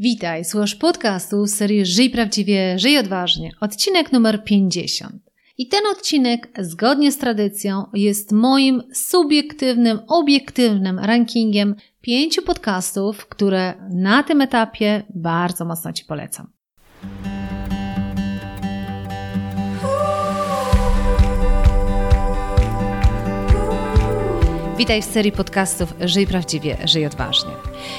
Witaj, słuchasz podcastu z serii Żyj Prawdziwie, Żyj Odważnie, odcinek numer 50. I ten odcinek, zgodnie z tradycją, jest moim subiektywnym, obiektywnym rankingiem pięciu podcastów, które na tym etapie bardzo mocno Ci polecam. Witaj w serii podcastów Żyj Prawdziwie, Żyj Odważnie.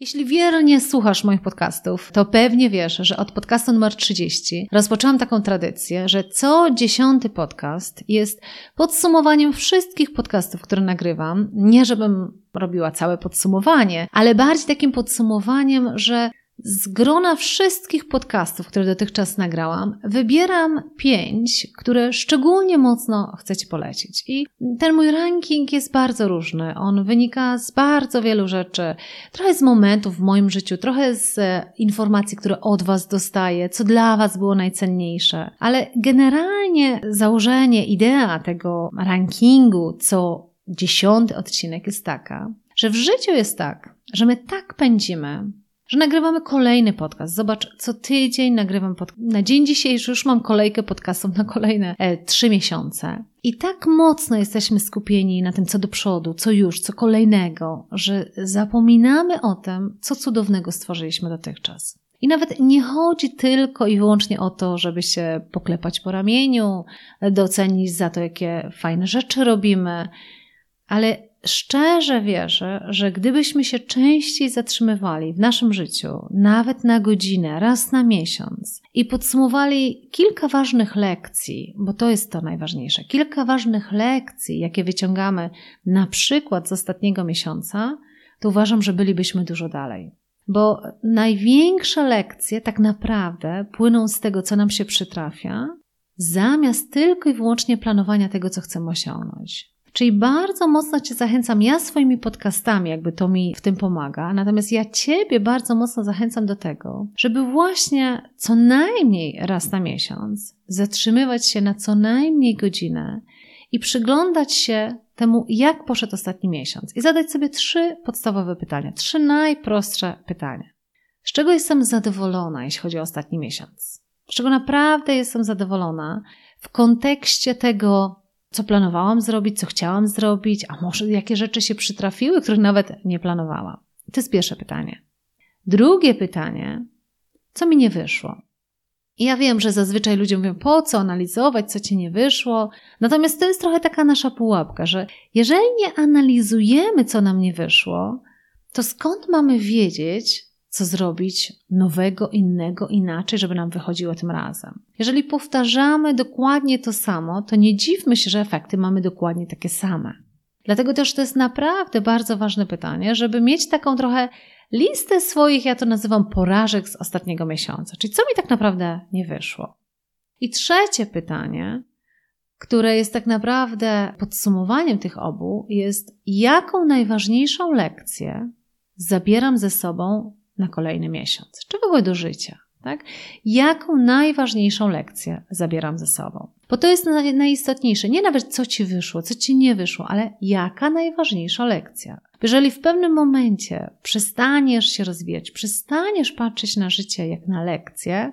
Jeśli wiernie słuchasz moich podcastów, to pewnie wiesz, że od podcastu numer 30 rozpoczęłam taką tradycję, że co dziesiąty podcast jest podsumowaniem wszystkich podcastów, które nagrywam. Nie żebym robiła całe podsumowanie, ale bardziej takim podsumowaniem, że z grona wszystkich podcastów, które dotychczas nagrałam, wybieram pięć, które szczególnie mocno chcę Ci polecić. I ten mój ranking jest bardzo różny. On wynika z bardzo wielu rzeczy. Trochę z momentów w moim życiu, trochę z informacji, które od Was dostaję, co dla Was było najcenniejsze. Ale generalnie założenie, idea tego rankingu, co dziesiąty odcinek jest taka, że w życiu jest tak, że my tak pędzimy, że nagrywamy kolejny podcast. Zobacz, co tydzień nagrywam pod... Na dzień dzisiejszy już mam kolejkę podcastów na kolejne e, trzy miesiące. I tak mocno jesteśmy skupieni na tym, co do przodu, co już, co kolejnego, że zapominamy o tym, co cudownego stworzyliśmy dotychczas. I nawet nie chodzi tylko i wyłącznie o to, żeby się poklepać po ramieniu, docenić za to, jakie fajne rzeczy robimy, ale szczerze wierzę, że gdybyśmy się częściej zatrzymywali w naszym życiu, nawet na godzinę, raz na miesiąc i podsumowali kilka ważnych lekcji, bo to jest to najważniejsze, kilka ważnych lekcji, jakie wyciągamy na przykład z ostatniego miesiąca, to uważam, że bylibyśmy dużo dalej. Bo największe lekcje tak naprawdę płyną z tego, co nam się przytrafia, zamiast tylko i wyłącznie planowania tego, co chcemy osiągnąć. Czyli bardzo mocno Cię zachęcam, ja swoimi podcastami, jakby to mi w tym pomaga, natomiast ja Ciebie bardzo mocno zachęcam do tego, żeby właśnie co najmniej raz na miesiąc zatrzymywać się na co najmniej godzinę i przyglądać się temu, jak poszedł ostatni miesiąc i zadać sobie trzy podstawowe pytania, trzy najprostsze pytania. Z czego jestem zadowolona, jeśli chodzi o ostatni miesiąc? Z czego naprawdę jestem zadowolona w kontekście tego, co planowałam zrobić, co chciałam zrobić, a może jakie rzeczy się przytrafiły, których nawet nie planowałam. To jest pierwsze pytanie. Drugie pytanie, co mi nie wyszło? Ja wiem, że zazwyczaj ludzie mówią, po co analizować, co ci nie wyszło. Natomiast to jest trochę taka nasza pułapka, że jeżeli nie analizujemy, co nam nie wyszło, to skąd mamy wiedzieć, co zrobić nowego, innego, inaczej, żeby nam wychodziło tym razem. Jeżeli powtarzamy dokładnie to samo, to nie dziwmy się, że efekty mamy dokładnie takie same. Dlatego też to jest naprawdę bardzo ważne pytanie, żeby mieć taką trochę listę swoich, ja to nazywam porażek z ostatniego miesiąca, czyli co mi tak naprawdę nie wyszło. I trzecie pytanie, które jest tak naprawdę podsumowaniem tych obu, jest jaką najważniejszą lekcję zabieram ze sobą na kolejny miesiąc, czy w ogóle do życia. Tak? Jaką najważniejszą lekcję zabieram ze sobą? Bo to jest najistotniejsze. Nie nawet co ci wyszło, co ci nie wyszło, ale jaka najważniejsza lekcja. Jeżeli w pewnym momencie przestaniesz się rozwijać, przestaniesz patrzeć na życie jak na lekcję,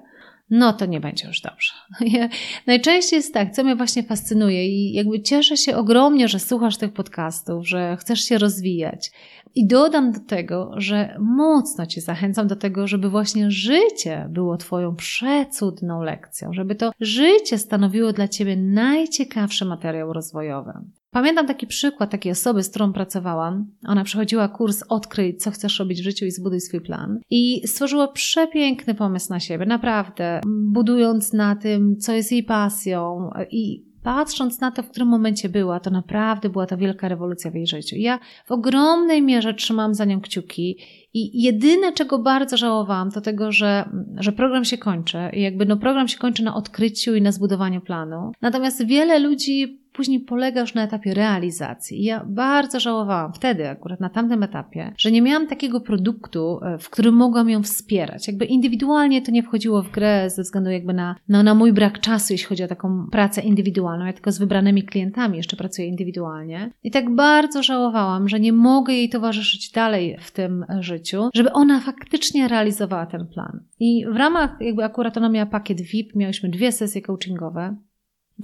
no to nie będzie już dobrze. Najczęściej jest tak, co mnie właśnie fascynuje i jakby cieszę się ogromnie, że słuchasz tych podcastów, że chcesz się rozwijać. I dodam do tego, że mocno Cię zachęcam do tego, żeby właśnie życie było Twoją przecudną lekcją, żeby to życie stanowiło dla Ciebie najciekawszy materiał rozwojowy. Pamiętam taki przykład takiej osoby, z którą pracowałam. Ona przechodziła kurs Odkryj, co chcesz robić w życiu i zbuduj swój plan. I stworzyła przepiękny pomysł na siebie, naprawdę, budując na tym, co jest jej pasją i patrząc na to, w którym momencie była, to naprawdę była to wielka rewolucja w jej życiu. ja w ogromnej mierze trzymam za nią kciuki i jedyne, czego bardzo żałowałam, to tego, że, że program się kończy i jakby no program się kończy na odkryciu i na zbudowaniu planu. Natomiast wiele ludzi później polega już na etapie realizacji. I ja bardzo żałowałam wtedy, akurat na tamtym etapie, że nie miałam takiego produktu, e, w którym mogłam ją wspierać. Jakby indywidualnie to nie wchodziło w grę ze względu jakby na, no, na mój brak czasu, jeśli chodzi o taką pracę indywidualną. Ja tylko z wybranymi klientami jeszcze pracuję indywidualnie. I tak bardzo żałowałam, że nie mogę jej towarzyszyć dalej w tym życiu, żeby ona faktycznie realizowała ten plan. I w ramach, jakby akurat ona miała pakiet VIP, miałyśmy dwie sesje coachingowe.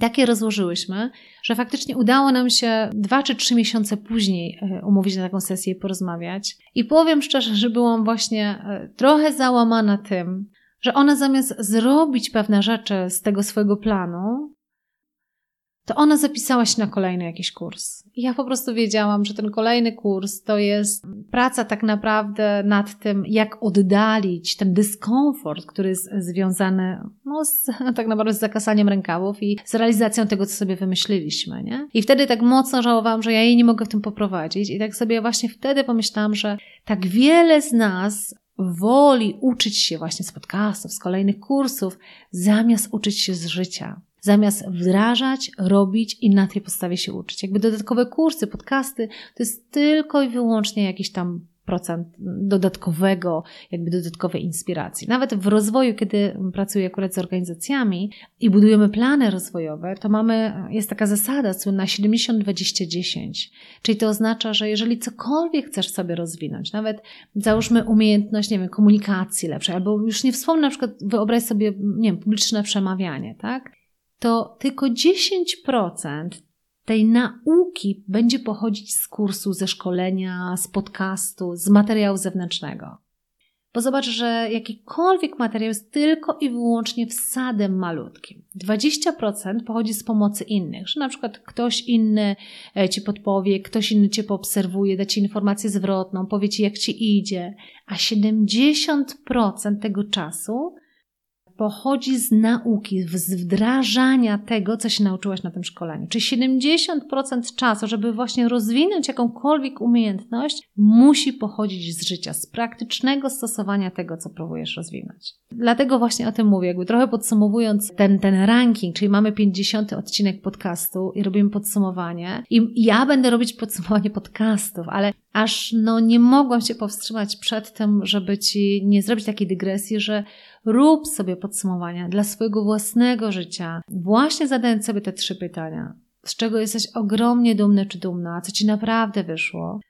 Takie rozłożyłyśmy, że faktycznie udało nam się dwa czy trzy miesiące później e, umówić na taką sesję i porozmawiać. I powiem szczerze, że byłam właśnie e, trochę załamana tym, że ona zamiast zrobić pewne rzeczy z tego swojego planu, to ona zapisała się na kolejny jakiś kurs. I ja po prostu wiedziałam, że ten kolejny kurs to jest praca tak naprawdę nad tym, jak oddalić ten dyskomfort, który jest związany no, z, tak naprawdę z zakasaniem rękawów i z realizacją tego, co sobie wymyśliliśmy. Nie? I wtedy tak mocno żałowałam, że ja jej nie mogę w tym poprowadzić. I tak sobie właśnie wtedy pomyślałam, że tak wiele z nas woli uczyć się właśnie z podcastów, z kolejnych kursów, zamiast uczyć się z życia zamiast wdrażać, robić i na tej podstawie się uczyć. Jakby dodatkowe kursy, podcasty to jest tylko i wyłącznie jakiś tam procent dodatkowego, jakby dodatkowej inspiracji. Nawet w rozwoju, kiedy pracuję akurat z organizacjami i budujemy plany rozwojowe, to mamy, jest taka zasada słynna 70-20-10, czyli to oznacza, że jeżeli cokolwiek chcesz sobie rozwinąć, nawet załóżmy umiejętność, nie wiem, komunikacji lepszej, albo już nie wspomnę, na przykład wyobraź sobie, nie wiem, publiczne przemawianie, tak? To tylko 10% tej nauki będzie pochodzić z kursu, ze szkolenia, z podcastu, z materiału zewnętrznego. Bo zobacz, że jakikolwiek materiał jest tylko i wyłącznie wsadem malutkim. 20% pochodzi z pomocy innych, że na przykład ktoś inny e, ci podpowie, ktoś inny cię poobserwuje, da ci informację zwrotną, powie ci jak ci idzie, a 70% tego czasu pochodzi z nauki, z wdrażania tego, co się nauczyłaś na tym szkoleniu. Czy 70% czasu, żeby właśnie rozwinąć jakąkolwiek umiejętność, musi pochodzić z życia, z praktycznego stosowania tego, co próbujesz rozwinąć. Dlatego właśnie o tym mówię, jakby trochę podsumowując ten, ten ranking, czyli mamy 50 odcinek podcastu i robimy podsumowanie. I ja będę robić podsumowanie podcastów, ale aż no nie mogłam się powstrzymać przed tym, żeby ci nie zrobić takiej dygresji, że rób sobie podsumowania dla swojego własnego życia, właśnie zadając sobie te trzy pytania. Z czego jesteś ogromnie dumny czy dumna, co ci naprawdę wyszło,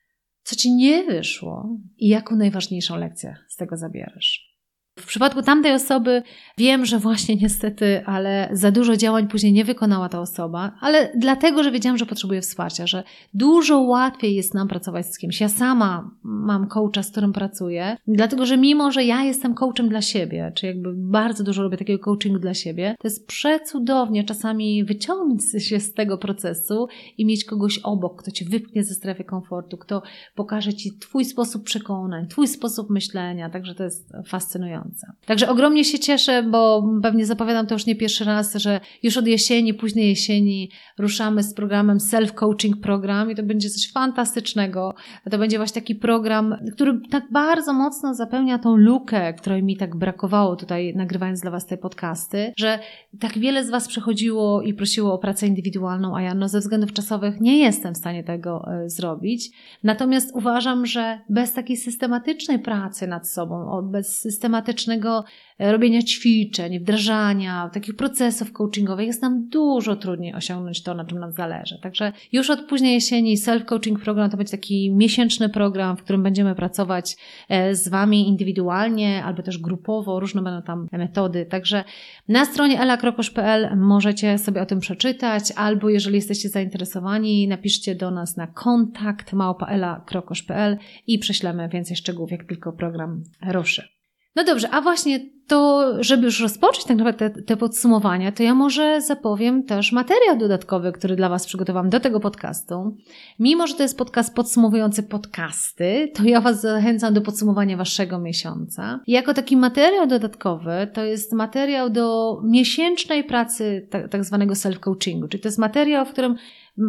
co ci nie wyszło i jaką najważniejszą lekcję z tego zabierzesz. W przypadku tamtej osoby wiem, że właśnie niestety, ale za dużo działań później nie wykonała ta osoba, ale dlatego, że wiedziałam, że potrzebuje wsparcia, że dużo łatwiej jest nam pracować z kimś. Ja sama mam coacha, z którym pracuję, dlatego, że mimo, że ja jestem coachem dla siebie, czy jakby bardzo dużo robię takiego coachingu dla siebie, to jest przecudownie czasami wyciągnąć się z tego procesu i mieć kogoś obok, kto cię wypchnie ze strefy komfortu, kto pokaże ci twój sposób przekonań, twój sposób myślenia, także to jest fascynujące. Także ogromnie się cieszę, bo pewnie zapowiadam to już nie pierwszy raz, że już od jesieni, późnej jesieni ruszamy z programem Self-Coaching Program i to będzie coś fantastycznego. To będzie właśnie taki program, który tak bardzo mocno zapełnia tą lukę, której mi tak brakowało tutaj nagrywając dla Was te podcasty, że tak wiele z Was przychodziło i prosiło o pracę indywidualną, a ja no ze względów czasowych nie jestem w stanie tego e, zrobić. Natomiast uważam, że bez takiej systematycznej pracy nad sobą, bez systematycznej systematycznego e, robienia ćwiczeń, wdrażania, takich procesów coachingowych jest nam dużo trudniej osiągnąć to, na czym nam zależy. Także już od późnej jesieni self-coaching program to będzie taki miesięczny program, w którym będziemy pracować e, z Wami indywidualnie albo też grupowo, różne będą tam metody. Także na stronie elakrokosz.pl możecie sobie o tym przeczytać, albo jeżeli jesteście zainteresowani, napiszcie do nas na kontakt małpaela.krokosz.pl i prześlemy więcej szczegółów, jak tylko program ruszy. No dobrze, a właśnie to, żeby już rozpocząć tak naprawdę te, te, podsumowania, to ja może zapowiem też materiał dodatkowy, który dla Was przygotowałam do tego podcastu. Mimo, że to jest podcast podsumowujący podcasty, to ja Was zachęcam do podsumowania Waszego miesiąca. I jako taki materiał dodatkowy, to jest materiał do miesięcznej pracy tak, tak zwanego self-coachingu, czyli to jest materiał, w którym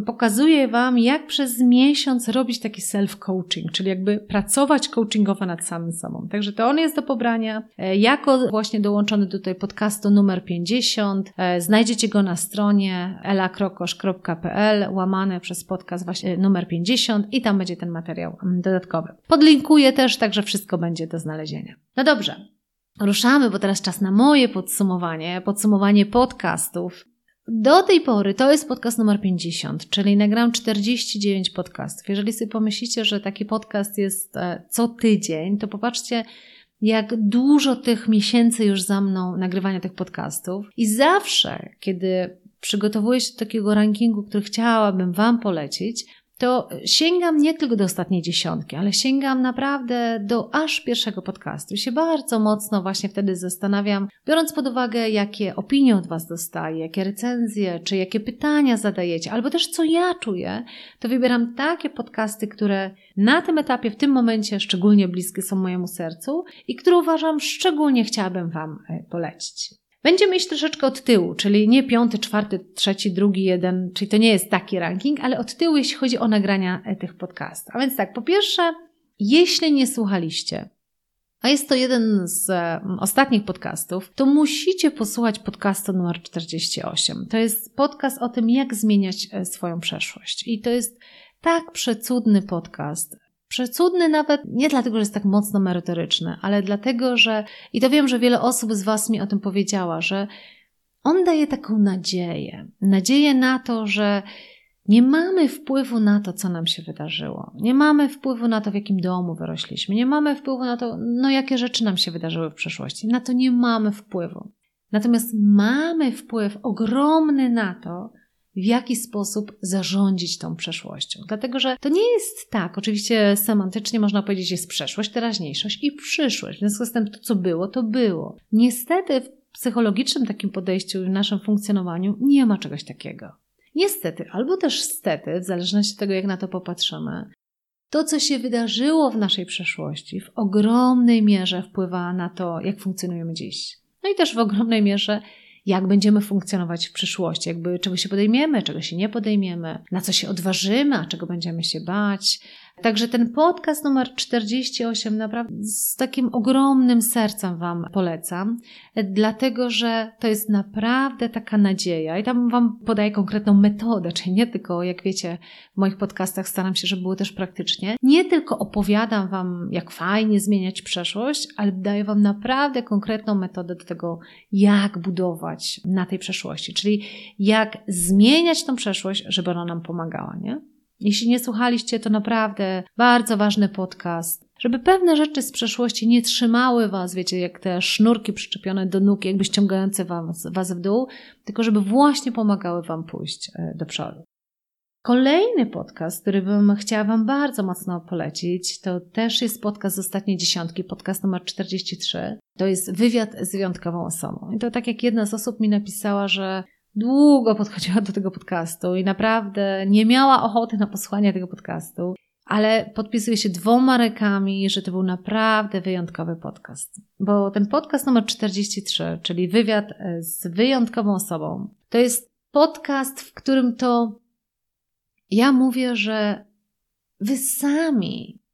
pokazuję Wam, jak przez miesiąc robić taki self-coaching, czyli jakby pracować coachingowo nad samym sobą. Także to on jest do pobrania. E, jako właśnie dołączony do tutaj podcastu numer 50. E, znajdziecie go na stronie elakrokosz.pl łamane przez podcast właśnie numer 50 i tam będzie ten materiał dodatkowy. Podlinkuję też, także wszystko będzie do znalezienia. No dobrze, Ruszamy, bo teraz czas na moje podsumowanie, podsumowanie podcastów. Do tej pory to jest podcast numer 50, czyli nagram 49 podcastów. Jeżeli sobie pomyślicie, że taki podcast jest e, co tydzień, to popatrzcie, jak dużo tych miesięcy już za mną nagrywania tych podcastów. I zawsze, kiedy przygotowuję się do takiego rankingu, który chciałabym Wam polecić, to sięgam nie tylko do ostatniej dziesiątki, ale sięgam naprawdę do aż pierwszego podcastu. I się bardzo mocno właśnie wtedy zastanawiam, biorąc pod uwagę, jakie opinie od Was dostaję, jakie recenzje, czy jakie pytania zadajecie, albo też co ja czuję, to wybieram takie podcasty, które na tym etapie, w tym momencie szczególnie bliskie są mojemu sercu i które uważam szczególnie chciałabym Wam e, polecić. Będziemy iść troszeczkę od tyłu, czyli nie piąty, czwarty, trzeci, drugi, jeden, czyli to nie jest taki ranking, ale od tyłu, jeśli chodzi o nagrania e, tych podcastów. A więc tak, po pierwsze, jeśli nie słuchaliście, a jest to jeden z ostatnich podcastów, to musicie posłuchać podcastu numer 48. To jest podcast o tym, jak zmieniać e, swoją przeszłość. I to jest tak przecudny podcast. Przecudny nawet nie dlatego, że jest tak mocno merytoryczny, ale dlatego, że i to wiem, że wiele osób z Was mi o tym powiedziała, że on daje taką nadzieję. Nadzieję na to, że nie mamy wpływu na to, co nam się wydarzyło. Nie mamy wpływu na to, w jakim domu wyrośliśmy. Nie mamy wpływu na to, no jakie rzeczy nam się wydarzyły w przeszłości. Na to nie mamy wpływu. Natomiast mamy wpływ ogromny na to, w jaki sposób zarządzić tą przeszłością. Dlatego, że to nie jest tak, oczywiście semantycznie można powiedzieć, jest przeszłość, teraźniejszość i przyszłość. W związku z tym to, co było, to było. Niestety w psychologicznym takim podejściu i w naszym funkcjonowaniu nie ma czegoś takiego. Niestety, albo też stety, w zależności od tego, jak na to popatrzymy, to, co się wydarzyło w naszej przeszłości, w ogromnej mierze wpływa na to, jak funkcjonujemy dziś. No i też w ogromnej mierze jak będziemy funkcjonować w przyszłości, jakby czego się podejmiemy, czego się nie podejmiemy, na co się odważymy, a czego będziemy się bać, Także ten podcast numer 48 naprawdę z takim ogromnym sercem Wam polecam, dlatego że to jest naprawdę taka nadzieja. I tam Wam podaję konkretną metodę, czyli nie tylko, jak wiecie, w moich podcastach staram się, żeby było też praktycznie, nie tylko opowiadam Wam, jak fajnie zmieniać przeszłość, ale daję Wam naprawdę konkretną metodę do tego, jak budować na tej przeszłości, czyli jak zmieniać tą przeszłość, żeby ona nam pomagała, nie? Jeśli nie słuchaliście, to naprawdę bardzo ważny podcast, żeby pewne rzeczy z przeszłości nie trzymały was, wiecie, jak te sznurki przyczepione do nóg, jakby ściągające was, was w dół, tylko żeby właśnie pomagały wam pójść e, do przodu. Kolejny podcast, który bym chciała Wam bardzo mocno polecić, to też jest podcast z ostatniej dziesiątki, podcast numer 43. To jest wywiad z wyjątkową osobą. I to tak jak jedna z osób mi napisała, że długo podchodziła do tego podcastu i naprawdę nie miała ochoty na posłuchanie tego podcastu, ale podpisuje się dwoma rękami, że to był naprawdę wyjątkowy podcast. Bo ten podcast numer 43, czyli wywiad e, z wyjątkową osobą, to jest podcast, w którym to ja mówię, że wy sami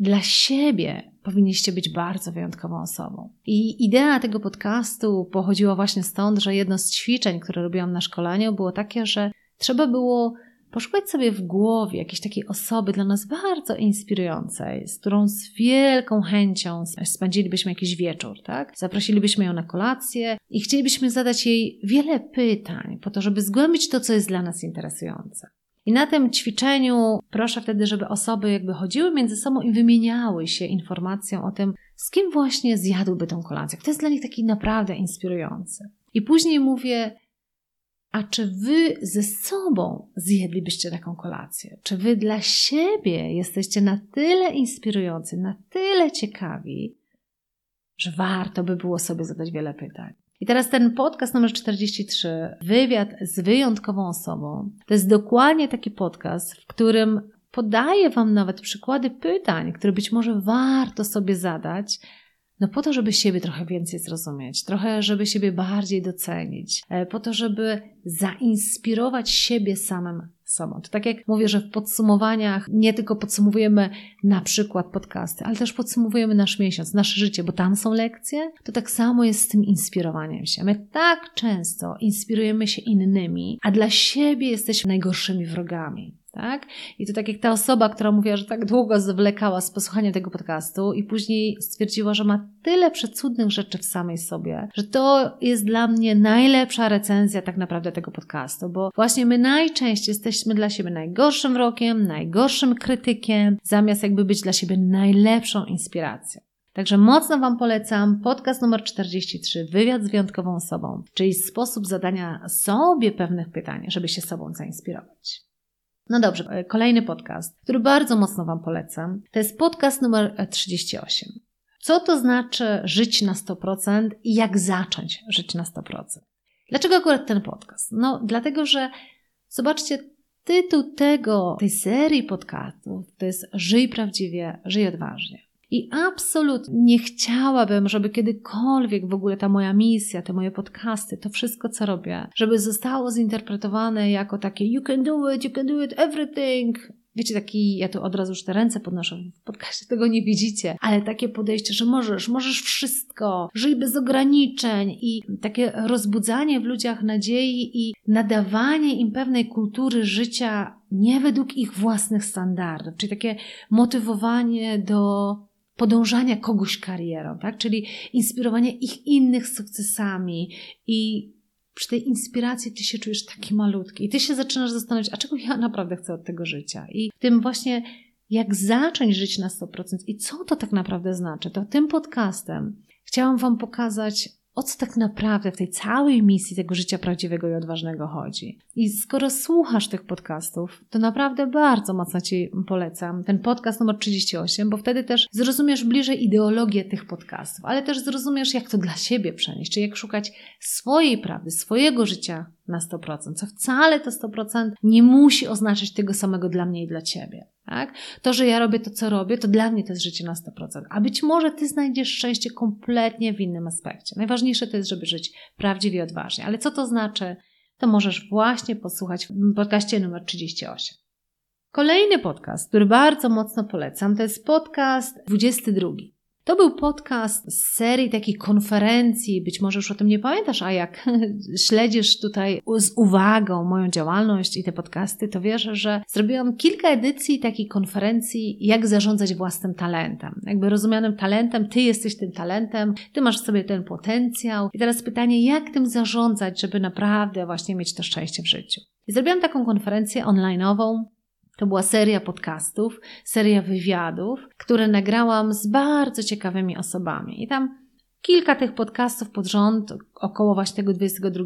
dla siebie powinniście być bardzo wyjątkową osobą. I idea tego podcastu pochodziła właśnie stąd, że jedno z ćwiczeń, które robiłam na szkoleniu, było takie, że trzeba było poszukać sobie w głowie jakiejś takiej osoby dla nas bardzo inspirującej, z którą z wielką chęcią spędzilibyśmy jakiś wieczór, tak? Zaprosilibyśmy ją na kolację i chcielibyśmy zadać jej wiele pytań, po to, żeby zgłębić to, co jest dla nas interesujące. I na tym ćwiczeniu proszę wtedy, żeby osoby jakby chodziły między sobą i wymieniały się informacją o tym, z kim właśnie zjadłby tą kolację. To jest dla nich taki naprawdę inspirujący. I później mówię, a czy wy ze sobą zjedlibyście taką kolację? Czy wy dla siebie jesteście na tyle inspirujący, na tyle ciekawi, że warto by było sobie zadać wiele pytań. I teraz ten podcast numer 43, wywiad z wyjątkową osobą, to jest dokładnie taki podcast, w którym podaję Wam nawet przykłady pytań, które być może warto sobie zadać, no po to, żeby siebie trochę więcej zrozumieć, trochę, żeby siebie bardziej docenić, e, po to, żeby zainspirować siebie samym sobą. To tak jak mówię, że w podsumowaniach nie tylko podsumowujemy na przykład podcasty, ale też podsumowujemy nasz miesiąc, nasze życie, bo tam są lekcje, to tak samo jest z tym inspirowaniem się. My tak często inspirujemy się innymi, a dla siebie jesteśmy najgorszymi wrogami tak? I to tak jak ta osoba, która mówiła, że tak długo zwlekała z posłuchaniem tego podcastu i później stwierdziła, że ma tyle przecudnych rzeczy w samej sobie, że to jest dla mnie najlepsza recenzja tak naprawdę tego podcastu, bo właśnie my najczęściej jesteśmy dla siebie najgorszym wrogiem, najgorszym krytykiem, zamiast jakby być dla siebie najlepszą inspiracją. Także mocno Wam polecam podcast numer 43, wywiad z wyjątkową osobą, czyli sposób zadania sobie pewnych pytań, żeby się sobą zainspirować. No dobrze, e, kolejny podcast, który bardzo mocno Wam polecam, to jest podcast numer 38. Co to znaczy żyć na 100% i jak zacząć żyć na 100%? Dlaczego akurat ten podcast? No, dlatego, że zobaczcie, tytuł tego, tej serii podcastów to jest Żyj prawdziwie, żyj odważnie. I absolutnie nie chciałabym, żeby kiedykolwiek w ogóle ta moja misja, te moje podcasty, to wszystko, co robię, żeby zostało zinterpretowane jako takie you can do it, you can do it, everything. Wiecie, taki, ja tu od razu już te ręce podnoszę, w podcaście tego nie widzicie, ale takie podejście, że możesz, możesz wszystko, żyj bez ograniczeń i takie rozbudzanie w ludziach nadziei i nadawanie im pewnej kultury życia nie według ich własnych standardów, czyli takie motywowanie do podążania kogoś karierą, tak? Czyli inspirowanie ich innych sukcesami i przy tej inspiracji ty się czujesz taki malutki i ty się zaczynasz zastanawiać, a czego ja naprawdę chcę od tego życia? I tym właśnie jak zacząć żyć na 100% i co to tak naprawdę znaczy, to tym podcastem chciałam Wam pokazać o co tak naprawdę w tej całej misji tego życia prawdziwego i odważnego chodzi. I skoro słuchasz tych podcastów, to naprawdę bardzo mocno Ci polecam ten podcast numer 38, bo wtedy też zrozumiesz bliżej ideologię tych podcastów, ale też zrozumiesz, jak to dla siebie przenieść, czy jak szukać swojej prawdy, swojego życia na 100%, co wcale to 100% nie musi oznaczać tego samego dla mnie i dla Ciebie. Tak? To, że ja robię to, co robię, to dla mnie to jest życie na 100%. A być może ty znajdziesz szczęście kompletnie w innym aspekcie. Najważniejsze to jest, żeby żyć prawdziwie i odważnie. Ale co to znaczy? To możesz właśnie posłuchać w podcaście numer 38. Kolejny podcast, który bardzo mocno polecam, to jest podcast 22. To był podcast z serii takich konferencji, być może już o tym nie pamiętasz, a jak śledzisz tutaj z uwagą moją działalność i te podcasty, to wiesz, że zrobiłam kilka edycji takiej konferencji, jak zarządzać własnym talentem. Jakby rozumianym talentem, ty jesteś tym talentem, ty masz w sobie ten potencjał. I teraz pytanie, jak tym zarządzać, żeby naprawdę właśnie mieć to szczęście w życiu. I zrobiłam taką konferencję online'ową, to była seria podcastów, seria wywiadów, które nagrałam z bardzo ciekawymi osobami. I tam kilka tych podcastów pod rząd, około właśnie tego 22,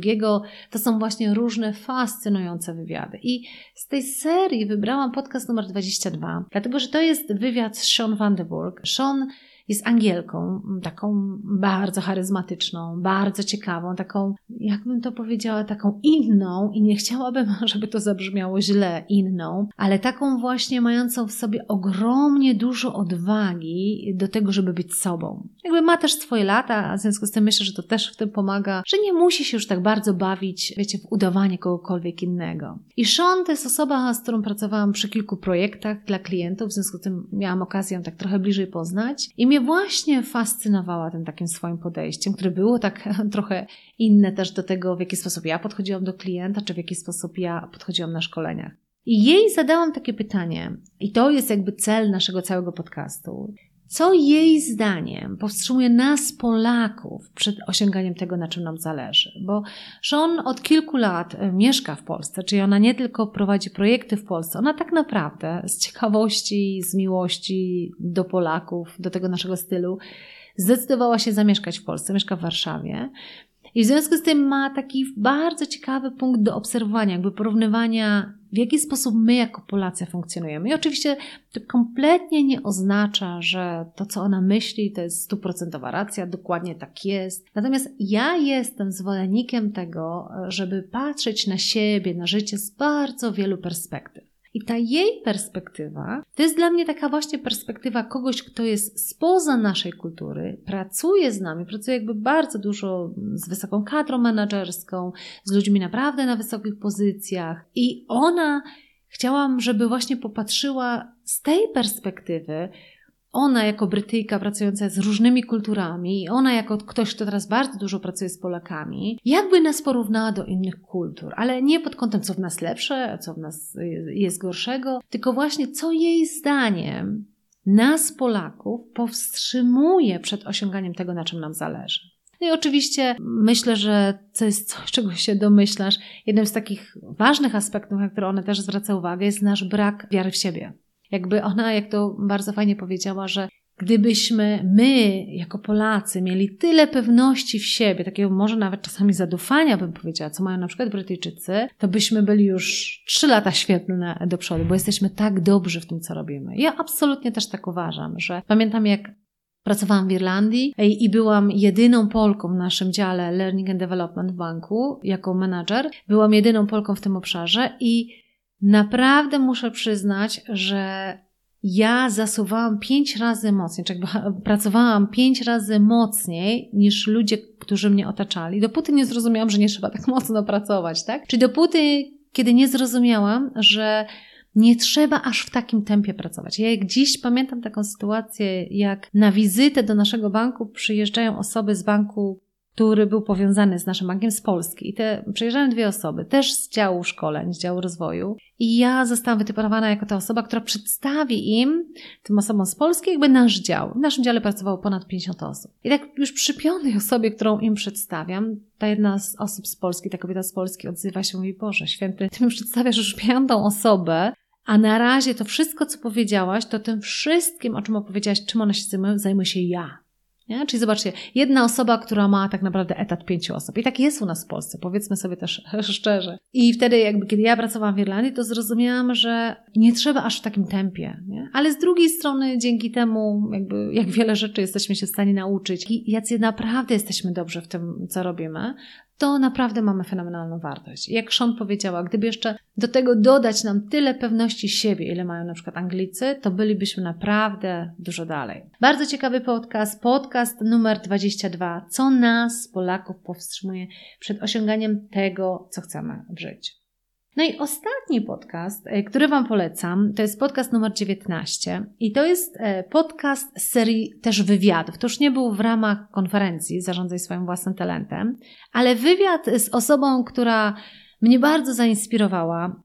to są właśnie różne fascynujące wywiady. I z tej serii wybrałam podcast numer 22, dlatego że to jest wywiad z Sean Vandenburg. Sean jest Angielką, taką bardzo charyzmatyczną, bardzo ciekawą, taką, jakbym to powiedziała, taką inną i nie chciałabym, żeby to zabrzmiało źle, inną, ale taką właśnie mającą w sobie ogromnie dużo odwagi do tego, żeby być sobą. Jakby ma też swoje lata, a w związku z tym myślę, że to też w tym pomaga, że nie musi się już tak bardzo bawić, wiecie, w udawanie kogokolwiek innego. I Sean to jest osoba, z którą pracowałam przy kilku projektach dla klientów, w związku z tym miałam okazję ją tak trochę bliżej poznać i mnie właśnie fascynowała tym takim swoim podejściem, które było tak trochę inne też do tego, w jaki sposób ja podchodziłam do klienta, czy w jaki sposób ja podchodziłam na szkoleniach. I jej zadałam takie pytanie, i to jest jakby cel naszego całego podcastu. Co jej zdaniem powstrzymuje nas, Polaków, przed osiąganiem tego, na czym nam zależy? Bo Sean od kilku lat e, mieszka w Polsce, czyli ona nie tylko prowadzi projekty w Polsce, ona tak naprawdę z ciekawości, z miłości do Polaków, do tego naszego stylu, zdecydowała się zamieszkać w Polsce, mieszka w Warszawie. I w związku z tym ma taki bardzo ciekawy punkt do obserwowania, jakby porównywania w jaki sposób my jako Polacy funkcjonujemy. I oczywiście to kompletnie nie oznacza, że to, co ona myśli, to jest stuprocentowa racja, dokładnie tak jest. Natomiast ja jestem zwolennikiem tego, żeby patrzeć na siebie, na życie z bardzo wielu perspektyw. I ta jej perspektywa to jest dla mnie taka właśnie perspektywa kogoś, kto jest spoza naszej kultury, pracuje z nami, pracuje jakby bardzo dużo z wysoką kadrą menedżerską, z ludźmi naprawdę na wysokich pozycjach. I ona chciałam, żeby właśnie popatrzyła z tej perspektywy, ona jako Brytyjka pracująca z różnymi kulturami, ona jako ktoś, kto teraz bardzo dużo pracuje z Polakami, jakby nas porównała do innych kultur, ale nie pod kątem, co w nas lepsze, co w nas jest gorszego, tylko właśnie co jej zdaniem nas, Polaków, powstrzymuje przed osiąganiem tego, na czym nam zależy. No i oczywiście myślę, że to jest coś, czego się domyślasz. Jednym z takich ważnych aspektów, na które ona też zwraca uwagę, jest nasz brak wiary w siebie. Jakby ona, jak to bardzo fajnie powiedziała, że gdybyśmy my, jako Polacy, mieli tyle pewności w siebie, takiego może nawet czasami zadufania, bym powiedziała, co mają na przykład Brytyjczycy, to byśmy byli już trzy lata świetne do przodu, bo jesteśmy tak dobrzy w tym, co robimy. Ja absolutnie też tak uważam, że pamiętam, jak Pracowałam w Irlandii i byłam jedyną Polką w naszym dziale Learning and Development w banku jako menadżer. Byłam jedyną Polką w tym obszarze i Naprawdę muszę przyznać, że ja zasuwałam pięć razy mocniej, czyli pracowałam pięć razy mocniej niż ludzie, którzy mnie otaczali, dopóty nie zrozumiałam, że nie trzeba tak mocno pracować, tak? Czyli dopóty, kiedy nie zrozumiałam, że nie trzeba aż w takim tempie pracować. Ja jak dziś pamiętam taką sytuację, jak na wizytę do naszego banku przyjeżdżają osoby z banku który był powiązany z naszym bankiem z Polski. I te przyjeżdżają dwie osoby, też z działu szkoleń, z działu rozwoju. I ja zostałam wytypowana jako ta osoba, która przedstawi im, tym osobom z Polski, jakby nasz dział. W naszym dziale pracowało ponad 50 osób. I tak już przy piątej osobie, którą im przedstawiam, ta jedna z osób z Polski, ta kobieta z Polski odzywa się i mówi, Boże, święty, ty mi przedstawiasz już piątą osobę, a na razie to wszystko, co powiedziałaś, to tym wszystkim, o czym opowiedziałaś, czym ona się zajmuje, zajmuje się ja. Nie? Czyli zobaczcie, jedna osoba, która ma tak naprawdę etat pięciu osób. I tak jest u nas w Polsce, powiedzmy sobie też szczerze. I wtedy, jakby kiedy ja pracowałam w Irlandii, to zrozumiałam, że nie trzeba aż w takim tempie. Nie? Ale z drugiej strony, dzięki temu, jakby jak wiele rzeczy jesteśmy się w stanie nauczyć i jacy naprawdę jesteśmy dobrze w tym, co robimy, to naprawdę mamy fenomenalną wartość. Jak Sean powiedziała, gdyby jeszcze do tego dodać nam tyle pewności siebie, ile mają na przykład Anglicy, to bylibyśmy naprawdę dużo dalej. Bardzo ciekawy podcast, podcast numer 22. Co nas, Polaków, powstrzymuje przed osiąganiem tego, co chcemy w życiu. No i ostatni podcast, e, który Wam polecam, to jest podcast numer 19 i to jest e, podcast z serii też wywiadów. To już nie był w ramach konferencji Zarządzaj swoim własnym talentem, ale wywiad z osobą, która mnie bardzo zainspirowała,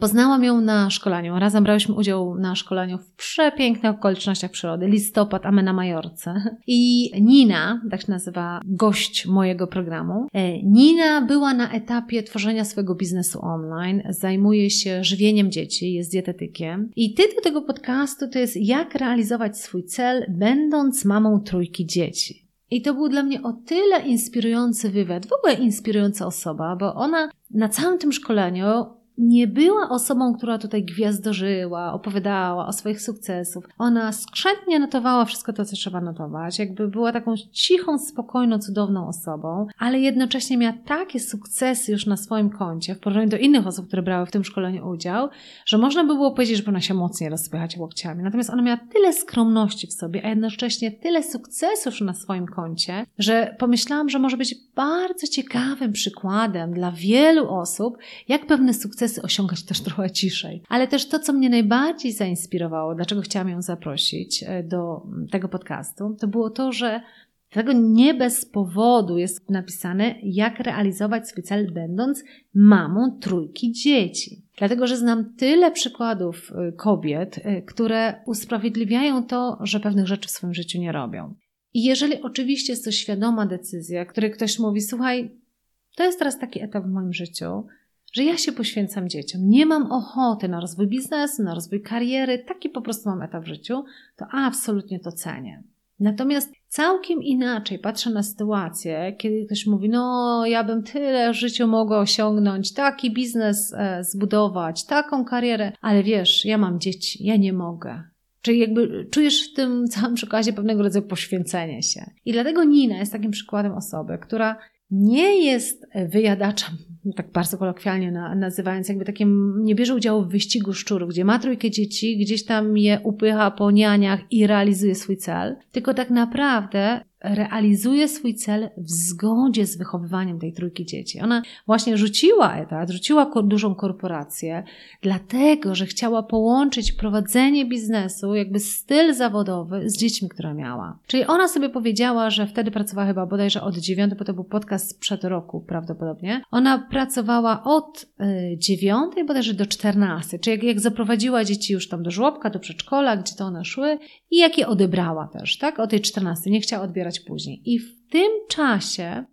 poznałam ją na szkoleniu. Razem brałyśmy udział na szkoleniu w przepięknych okolicznościach przyrody. Listopad, a my na Majorce. I Nina, tak się nazywa gość mojego programu. Y, Nina była na etapie tworzenia swojego biznesu online. Zajmuje się żywieniem dzieci, jest dietetykiem. I tytuł tego podcastu to jest Jak realizować swój cel, będąc mamą trójki dzieci. I to był dla mnie o tyle inspirujący wywiad, w ogóle inspirująca osoba, bo ona na całym tym szkoleniu nie była osobą, która tutaj gwiazdożyła, opowiadała o swoich sukcesów. Ona skrzętnie notowała wszystko to, co trzeba notować. Jakby była taką cichą, spokojną, cudowną osobą, ale jednocześnie miała takie sukcesy już na swoim koncie w porównaniu do innych osób, które brały w tym szkoleniu udział, że można by było powiedzieć, że powinna się mocniej rozpychać łokciami. Natomiast ona miała tyle skromności w sobie, a jednocześnie tyle sukcesów na swoim koncie, że pomyślałam, że może być bardzo ciekawym przykładem dla wielu osób, jak pewne sukcesy sukcesy osiągać też trochę ciszej. Ale też to, co mnie najbardziej zainspirowało, dlaczego chciałam ją zaprosić e, do tego podcastu, to było to, że Dlatego nie bez powodu jest napisane, jak realizować swój cel, będąc mamą trójki dzieci. Dlatego, że znam tyle przykładów e, kobiet, e, które usprawiedliwiają to, że pewnych rzeczy w swoim życiu nie robią. I jeżeli oczywiście jest to świadoma decyzja, której ktoś mówi, słuchaj, to jest teraz taki etap w moim życiu, że ja się poświęcam dzieciom, nie mam ochoty na rozwój biznesu, na rozwój kariery, taki po prostu mam etap w życiu, to absolutnie to cenię. Natomiast całkiem inaczej patrzę na sytuację, kiedy ktoś mówi, no ja bym tyle w życiu mogła osiągnąć, taki biznes e, zbudować, taką karierę, ale wiesz, ja mam dzieci, ja nie mogę. Czyli jakby czujesz w tym całym przykładzie pewnego rodzaju poświęcenie się. I dlatego Nina jest takim przykładem osoby, która nie jest wyjadaczem, tak bardzo kolokwialnie nazywając, jakby takim, nie bierze udziału w wyścigu szczurów, gdzie ma trójkę dzieci, gdzieś tam je upycha po nianiach i realizuje swój cel, tylko tak naprawdę realizuje swój cel w zgodzie z wychowywaniem tej trójki dzieci. Ona właśnie rzuciła etat, rzuciła dużą korporację, dlatego, że chciała połączyć prowadzenie biznesu, jakby styl zawodowy z dziećmi, które miała. Czyli ona sobie powiedziała, że wtedy pracowała chyba bodajże od 9, bo to był podcast sprzed roku prawdopodobnie. Ona pracowała od 9 y, bodajże do 14, czyli jak, jak zaprowadziła dzieci już tam do żłobka, do przedszkola, gdzie to one szły i jak je odebrała też, tak? O tej 14. Nie chciała odbierać później. I w tym czasie,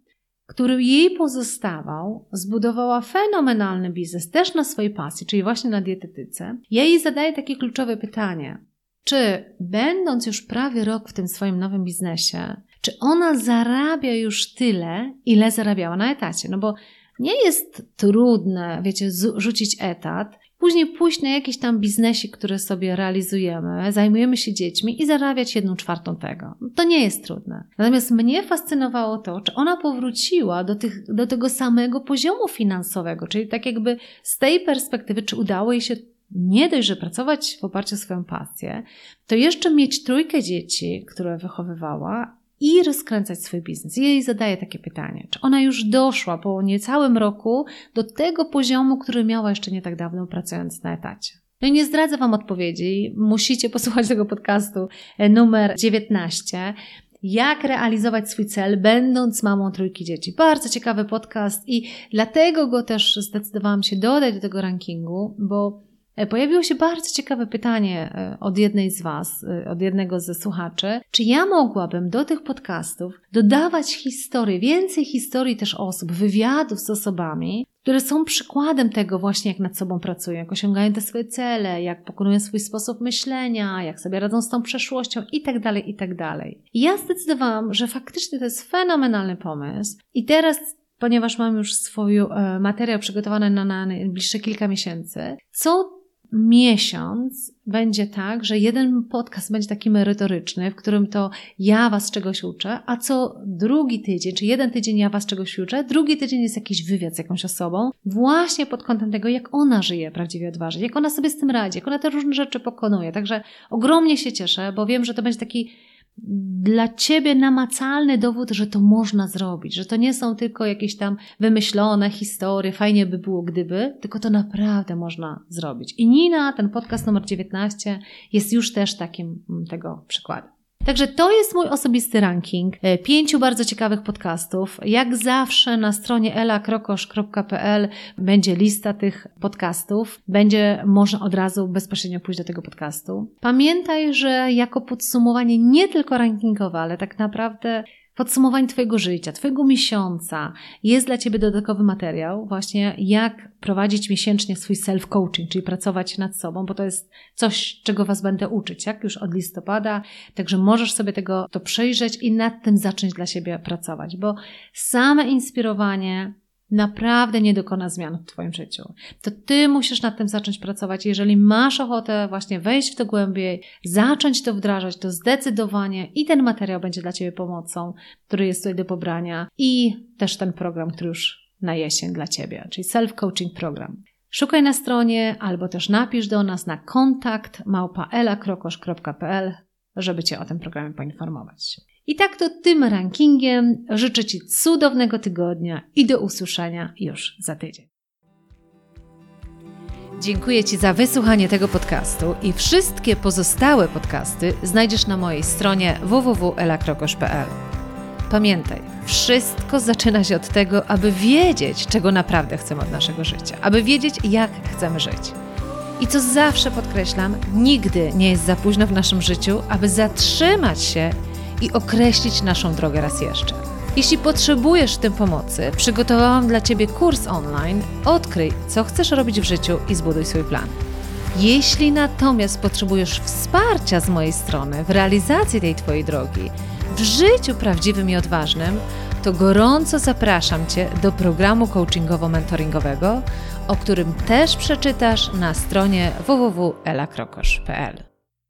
który jej pozostawał, zbudowała fenomenalny biznes też na swojej pasji, czyli właśnie na dietetyce. Ja jej zadaję takie kluczowe pytanie. Czy będąc już prawie rok w tym swoim nowym biznesie, czy ona zarabia już tyle, ile zarabiała na etacie? No bo nie jest trudne, wiecie, rzucić etat, później pójść na jakiś tam biznesik, który sobie realizujemy, zajmujemy się dziećmi i zarabiać jedną czwartą tego. To nie jest trudne. Natomiast mnie fascynowało to, czy ona powróciła do, tych, do tego samego poziomu finansowego, czyli tak jakby z tej perspektywy, czy udało jej się nie dość, że pracować w oparciu o swoją pasję, to jeszcze mieć trójkę dzieci, które wychowywała i rozkręcać swój biznes. Jej zadaję takie pytanie, czy ona już doszła po niecałym roku do tego poziomu, który miała jeszcze nie tak dawno pracując na etacie. No i nie zdradzę Wam odpowiedzi, musicie posłuchać tego podcastu e, numer 19 jak realizować swój cel, będąc mamą trójki dzieci. Bardzo ciekawy podcast i dlatego go też zdecydowałam się dodać do tego rankingu, bo pojawiło się bardzo ciekawe pytanie e, od jednej z Was, e, od jednego ze słuchaczy, czy ja mogłabym do tych podcastów dodawać historii, więcej historii też osób, wywiadów z osobami, które są przykładem tego właśnie, jak nad sobą pracują, jak osiągają te swoje cele, jak pokonują swój sposób myślenia, jak sobie radzą z tą przeszłością i tak dalej, i tak. I ja zdecydowałam, że faktycznie to jest fenomenalny pomysł i teraz ponieważ mam już swój materiał przygotowany na najbliższe kilka miesięcy, co miesiąc będzie tak, że jeden podcast będzie taki merytoryczny, w którym to ja Was czegoś uczę, a co drugi tydzień, czy jeden tydzień ja Was czegoś uczę, drugi tydzień jest jakiś wywiad z jakąś osobą, właśnie pod kątem tego, jak ona żyje prawdziwie odważnie, jak ona sobie z tym radzi, jak ona te różne rzeczy pokonuje. Także ogromnie się cieszę, bo wiem, że to będzie taki dla ciebie namacalny dowód, że to można zrobić, że to nie są tylko jakieś tam wymyślone historie, fajnie by było gdyby, tylko to naprawdę można zrobić. I Nina, ten podcast numer 19, jest już też takim mm, tego przykładem. Także to jest mój osobisty ranking e, pięciu bardzo ciekawych podcastów. Jak zawsze na stronie elakrokosz.pl będzie lista tych podcastów. Będzie można od razu bezpośrednio pójść do tego podcastu. Pamiętaj, że jako podsumowanie nie tylko rankingowe, ale tak naprawdę podsumowanie Twojego życia, Twojego miesiąca. Jest dla Ciebie dodatkowy materiał, właśnie jak prowadzić miesięcznie swój self-coaching, czyli pracować nad sobą, bo to jest coś, czego Was będę uczyć, jak już od listopada. Także możesz sobie tego to przejrzeć i nad tym zacząć dla siebie pracować, bo same inspirowanie, naprawdę nie dokona zmian w Twoim życiu. To Ty musisz nad tym zacząć pracować. Jeżeli masz ochotę właśnie wejść w to głębiej, zacząć to wdrażać, to zdecydowanie i ten materiał będzie dla Ciebie pomocą, który jest tutaj do pobrania i też ten program, który już na jesień dla Ciebie, czyli self-coaching program. Szukaj na stronie albo też napisz do nas na kontakt małpaelakrokosz.pl, żeby Cię o tym programie poinformować. I tak to tym rankingiem życzę Ci cudownego tygodnia i do usłyszenia już za tydzień. Dziękuję Ci za wysłuchanie tego podcastu i wszystkie pozostałe podcasty znajdziesz na mojej stronie www.elakrokosz.pl. Pamiętaj, wszystko zaczyna się od tego, aby wiedzieć, czego naprawdę chcemy od naszego życia, aby wiedzieć, jak chcemy żyć. I co zawsze podkreślam, nigdy nie jest za późno w naszym życiu, aby zatrzymać się i określić naszą drogę raz jeszcze. Jeśli potrzebujesz w tym pomocy, przygotowałam dla Ciebie kurs online Odkryj, co chcesz robić w życiu i zbuduj swój plan. Jeśli natomiast potrzebujesz wsparcia z mojej strony w realizacji tej Twojej drogi, w życiu prawdziwym i odważnym, to gorąco zapraszam Cię do programu coachingowo-mentoringowego, o którym też przeczytasz na stronie www.elakrokosz.pl.